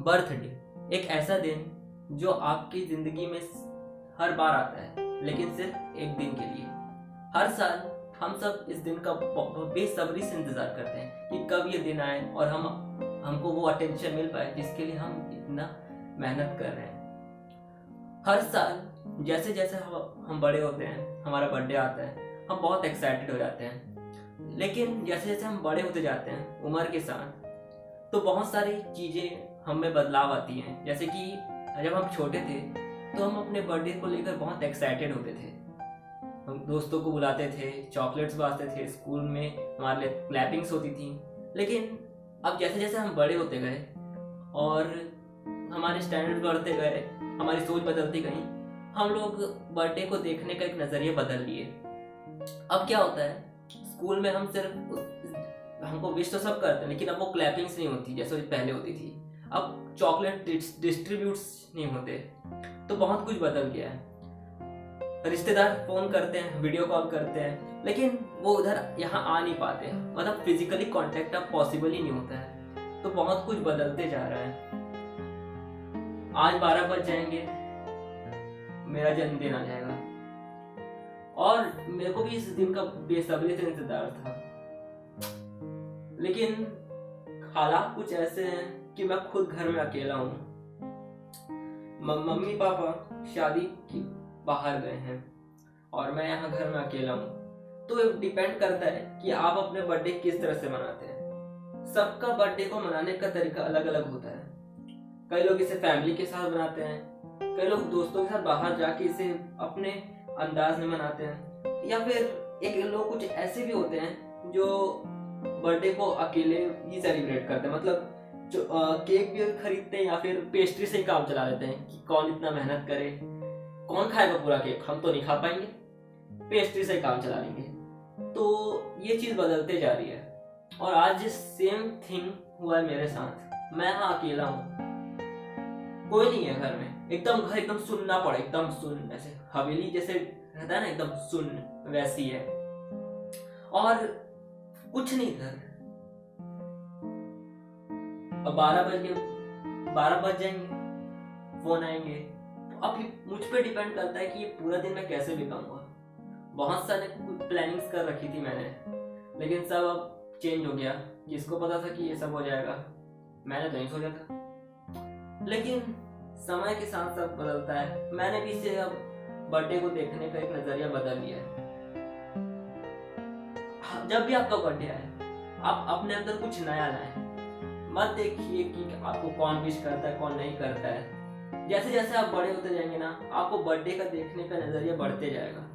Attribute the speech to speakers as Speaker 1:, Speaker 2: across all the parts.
Speaker 1: Birthday, एक ऐसा दिन जो आपकी ज़िंदगी में हर बार आता है, लेकिन सिर्फ़ एक दिन के लिए। हर साल हम सब इस दिन का बेसब्री से इंतज़ार करते हैं कि कब ये दिन आए और हम, हमको वो अटेंशन मिल पाए जिसके लिए हम इतना मेहनत कर रहे हैं। हर साल जैसे जैसे हम हम बड़े होते हैं, हमारा बर्थडे आता है, हम बहुत एक्साइटेड हो जाते हैं। लेकिन जैसे जैसे हम बड़े होते जाते हैं उम्र के साथ तो बहुत सारी चीज़ें हम में बदलाव आती हैं। जैसे कि जब हम छोटे थे तो हम अपने बर्थडे को लेकर बहुत एक्साइटेड होते थे। हम दोस्तों को बुलाते थे चॉकलेट्स बांटते थे स्कूल में हमारे लिए क्लैपिंग्स होती थी। लेकिन अब जैसे जैसे हम बड़े होते गए और हमारे स्टैंडर्ड बढ़ते गए, हमारी सोच बदलती गई, हम लोग बर्थडे को देखने का एक नज़रिया बदल लिए अब क्या होता है स्कूल में हम सिर्फ़ हमको विश तो सब करते हैं, लेकिन अब वो क्लैपिंग्स नहीं होती, जैसे पहले होती थी। अब चॉकलेट डिस्ट्रीब्यूट्स नहीं होते तो बहुत कुछ बदल गया है। रिश्तेदार फ़ोन करते हैं, वीडियो कॉल करते हैं, लेकिन वो उधर यहाँ आ नहीं पाते। मतलब फिजिकली कांटेक्ट अब पॉसिबल ही नहीं होता है। तो बहुत कुछ बदलते जा रहा है। आज बारह बज जाएँगे। मेरा जन्मदिन आ जाएगा। और मेरे को भी इस दिन का बेसब्री से इंतज़ार था। लेकिन हालात कुछ ऐसे हैं कि मैं खुद घर में अकेला हूँ। मम्मी पापा शादी की बाहर गए हैं और मैं यहाँ घर में अकेला हूँ। तो डिपेंड करता है कि आप अपने बर्थडे किस तरह से मनाते हैं। सबका बर्थडे को मनाने का तरीका अलग अलग होता है। कई लोग इसे फैमिली के साथ मनाते हैं, कई लोग दोस्तों के साथ बाहर जाके इसे अपने अंदाज में मनाते हैं। या फिर एक लोग कुछ ऐसे भी होते हैं जो बर्थडे को अकेले ही सेलिब्रेट करते हैं। मतलब जो आ, केक भी खरीदते हैं या फिर पेस्ट्री से ही काम चला लेते हैं कि कौन इतना मेहनत करे कौन खाएगा पूरा केक हम तो नहीं खा पाएँगे पेस्ट्री से काम चला लेंगे। तो ये चीज़ बदलते जा रही है। और आज सेम थिंग हुआ है मेरे साथ। मैं यहाँ अकेला हूँ। कोई नहीं है घर में। एकदम घर एकदम सुनना पड़े एकदम सुन ऐसे हवेली जैसे रहता है ना एकदम सुन वैसी है। और कुछ नहीं घर अब बारह बज के बारह बज जाएँगे फ़ोन आएँगे। तो अब मुझ पे डिपेंड करता है कि ये पूरा दिन मैं कैसे बिताऊँगा। बहुत सारे प्लानिंग्स कर रखी थी मैंने लेकिन सब अब चेंज हो गया। किसको पता था कि ये सब हो जाएगा? मैंने तो नहीं सोचा था। लेकिन समय के साथ साथ बदलता है। मैंने भी इसे अब बर्थडे को देखने का एक नज़रिया बदल लिया हाँ, जब भी आपका बर्थडे आए, आप अपने अंदर कुछ नया लाए। मत देखिए कि आपको कौन विश करता है, कौन नहीं करता है। जैसे जैसे आप बड़े होते जाएँगे ना, आपको बर्थडे का देखने का नज़रिया बढ़ते जाएगा।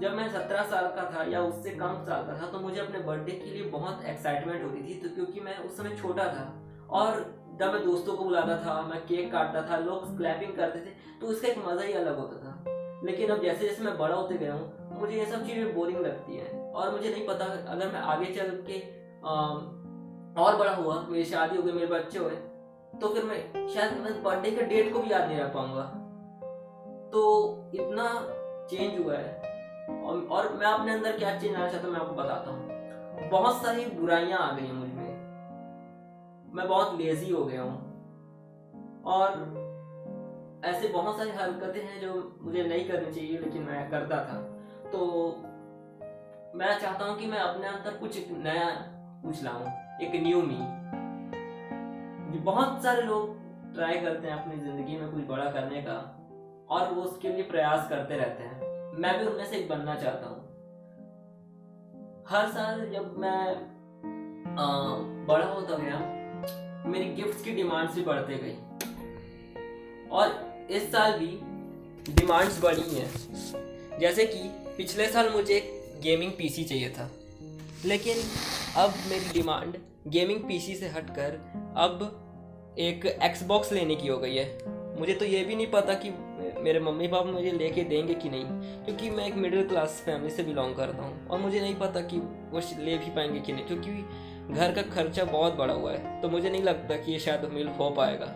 Speaker 1: जब मैं सत्रह साल का था या उससे कम साल का था तो मुझे अपने बर्थडे के लिए बहुत एक्साइटमेंट होती थी तो क्योंकि मैं उस समय छोटा था। और जब मैं दोस्तों को बुलाता था, मैं केक काटता था, लोग क्लैपिंग करते थे तो उसका एक मज़ा ही अलग होता था। लेकिन अब जैसे जैसे मैं बड़ा होते गया हूँ मुझे ये सब चीज़ें बोरिंग लगती है। और मुझे नहीं पता अगर मैं आगे चल के आ, और बड़ा हुआ मेरी शादी हो गई मेरे बच्चे हुए तो फिर मैं शायद मैं बर्थडे के डेट को भी याद नहीं रख पाऊँगा। तो इतना चेंज हुआ है। और, और मैं अपने अंदर क्या चेंज आना चाहता हूँ मैं आपको बताता हूँ। बहुत सारी बुराइयाँ आ गई हैं मुझमें। मैं बहुत लेजी हो गया हूँ। और ऐसे बहुत सारी हरकतें हैं जो मुझे नहीं करनी चाहिए लेकिन मैं करता था। तो मैं चाहता हूँ कि मैं अपने अंदर कुछ नया कुछ लाऊं एक न्यू मी बहुत सारे लोग ट्राई करते हैं अपनी ज़िंदगी में कुछ बड़ा करने का और वो उसके लिए प्रयास करते रहते हैं। मैं भी उनमें से एक बनना चाहता हूँ। हर साल जब मैं आ, बड़ा होता गया मेरी गिफ्ट्स की डिमांड्स भी बढ़ते गई। और इस साल भी डिमांड्स बढ़ी हैं। जैसे कि पिछले साल मुझे एक गेमिंग पीसी चाहिए था। लेकिन अब मेरी डिमांड गेमिंग पीसी से हटकर अब एक एक्सबॉक्स लेने की हो गई है। मुझे तो ये भी नहीं पता कि मेरे मम्मी पापा मुझे लेके देंगे कि नहीं, क्योंकि मैं एक मिडिल क्लास फैमिली से बिलोंग करता हूँ। और मुझे नहीं पता कि वो ले भी पाएँगे कि नहीं, क्योंकि घर का खर्चा बहुत बड़ा हुआ है। तो मुझे नहीं लगता कि ये शायद मिल हो पाएगा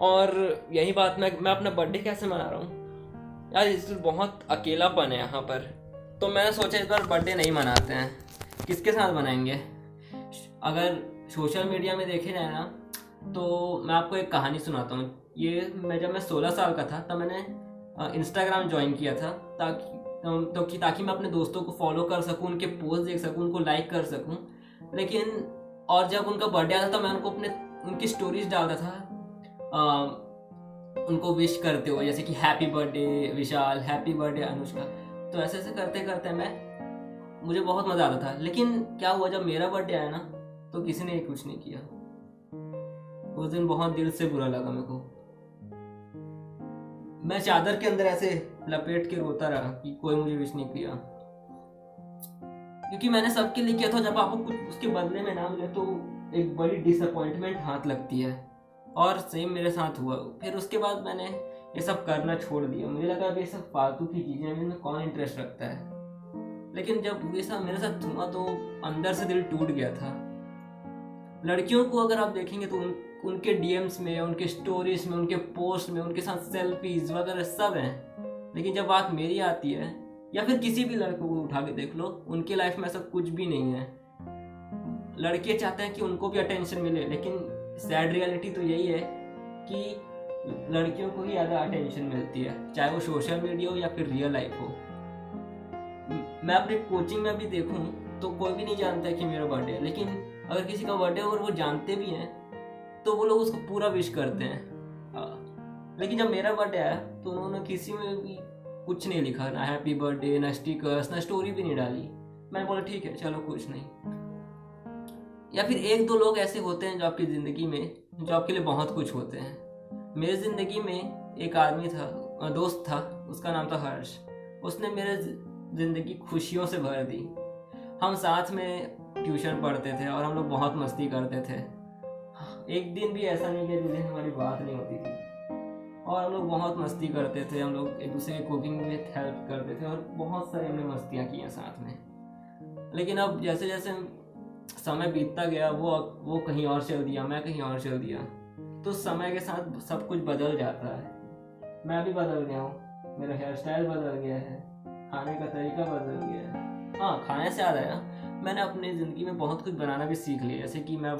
Speaker 1: और यही बात मैं मैं अपना बर्थडे कैसे मना रहा हूँ? यार, इस बहुत अकेलापन है यहाँ पर। तो मैंने सोचा इस बार बर्थडे नहीं मनाते हैं। किसके साथ मनाएँगे? अगर सोशल मीडिया में देखे जाए ना तो मैं आपको एक कहानी सुनाता हूँ। ये मैं जब मैं सोलह साल का था, तब मैंने इंस्टाग्राम ज्वाइन किया था, ताकि तो कि, ताकि मैं अपने दोस्तों को फॉलो कर सकूँ, उनके पोस्ट देख सकूँ, उनको लाइक कर सकूँ। लेकिन, और जब उनका बर्थडे आता था तो मैं उनको अपने, उनकी स्टोरीज डालता था उनको विश करते हुए जैसे कि happy birthday Vishal happy birthday Anushka. तो ऐसे ऐसे करते करते मैं, मुझे बहुत मज़ा आता था। लेकिन क्या हुआ, जब मेरा बर्थडे आया ना तो किसी ने कुछ नहीं किया। उस दिन बहुत दिल से बुरा लगा मेरे को। मैं चादर के अंदर ऐसे लपेट के रोता रहा कि कोई मुझे विश नहीं किया। क्योंकि मैंने सबके लिए किया था, जब आपको कुछ उसके बदले में ना मिले तो एक बड़ी डिसअपॉइंटमेंट हाथ लगती है। और सेम मेरे साथ हुआ। फिर उसके बाद मैंने ये सब करना छोड़ दिया। मुझे लगा अब ये सब फालतू की चीज़ें हैं में कौन इंटरेस्ट रखता है? लेकिन जब ये सब मेरे साथ हुआ तो अंदर से दिल टूट गया था। लड़कियों को अगर आप देखेंगे तो उन, उनके डीएम्स में, उनके स्टोरीज में, उनके पोस्ट में, उनके साथ सेल्फीज वगैरह सब हैं। लेकिन जब बात मेरी आती है, या फिर किसी भी लड़कों को उठा के देख लो, उनकी लाइफ में ऐसा कुछ भी नहीं है। लड़के चाहते हैं कि उनको भी अटेंशन मिले, लेकिन सैड रियलिटी तो यही है कि लड़कियों को ही ज़्यादा अटेंशन मिलती है, चाहे वो सोशल मीडिया हो या फिर रियल लाइफ हो। मैं अपनी कोचिंग में भी देखूँ तो कोई भी नहीं जानता है कि मेरा बर्थडे है, लेकिन अगर किसी का बर्थडे अगर वो जानते भी हैं तो वो लोग उसको पूरा विश करते हैं। हाँ। लेकिन जब मेरा बर्थडे आया तो उन्होंने किसी में भी कुछ नहीं लिखा, ना हैप्पी बर्थडे ना स्टिकर्स ना स्टोरी भी नहीं डाली। मैंने बोला, ठीक है, चलो, कुछ नहीं। या फिर एक दो लोग ऐसे होते हैं जो आपकी ज़िंदगी में, जो आपके लिए बहुत कुछ होते हैं। मेरी ज़िंदगी में एक आदमी था दोस्त था, उसका नाम था हर्ष। उसने मेरे ज़िंदगी खुशियों से भर दी। हम साथ में ट्यूशन पढ़ते थे और हम लोग बहुत मस्ती करते थे। एक दिन भी ऐसा नहीं कि जिस हमारी बात नहीं होती थी। और हम लोग बहुत मस्ती करते थे, हम लोग एक दूसरे की कुकिंग में हेल्प करते थे और बहुत सारी हमने मस्तियाँ की हैं साथ में। लेकिन अब जैसे जैसे समय बीतता गया, वो वो कहीं और चल दिया, मैं कहीं और चल दिया। तो समय के साथ सब कुछ बदल जाता है। मैं भी बदल गया हूँ, मेरा हेयर स्टाइल बदल गया है, खाने का तरीका बदल गया है। हाँ खाने से याद आया, मैंने अपनी ज़िंदगी में बहुत कुछ बनाना भी सीख लिया, जैसे कि मैं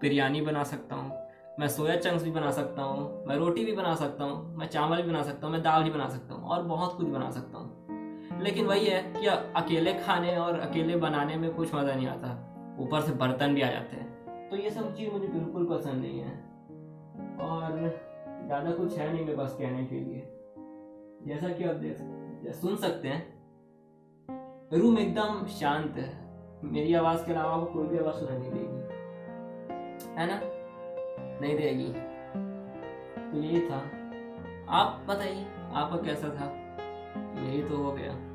Speaker 1: बिरयानी बना सकता हूँ, मैं सोया चंक्स भी बना सकता हूँ, मैं रोटी भी बना सकता हूँ, मैं चावल भी बना सकता हूँ, मैं दाल भी बना सकता हूँ, और बहुत कुछ बना सकता हूँ। लेकिन वही है कि अकेले खाने और अकेले बनाने में कुछ मज़ा नहीं आता। ऊपर से बर्तन भी आ जाते हैं। तो ये सब चीज़ मुझे बिल्कुल पसंद नहीं है। और ज़्यादा कुछ है नहीं मेरे पास कहने के लिए। जैसा कि आप देख सुन सकते हैं, रूम एकदम शांत है। मेरी आवाज़ के अलावा कोई भी आवाज़ सुनाई नहीं देगी। है ना? नहीं देगी। तो यही था। आप बताइए, आपका कैसा था? यही तो हो गया।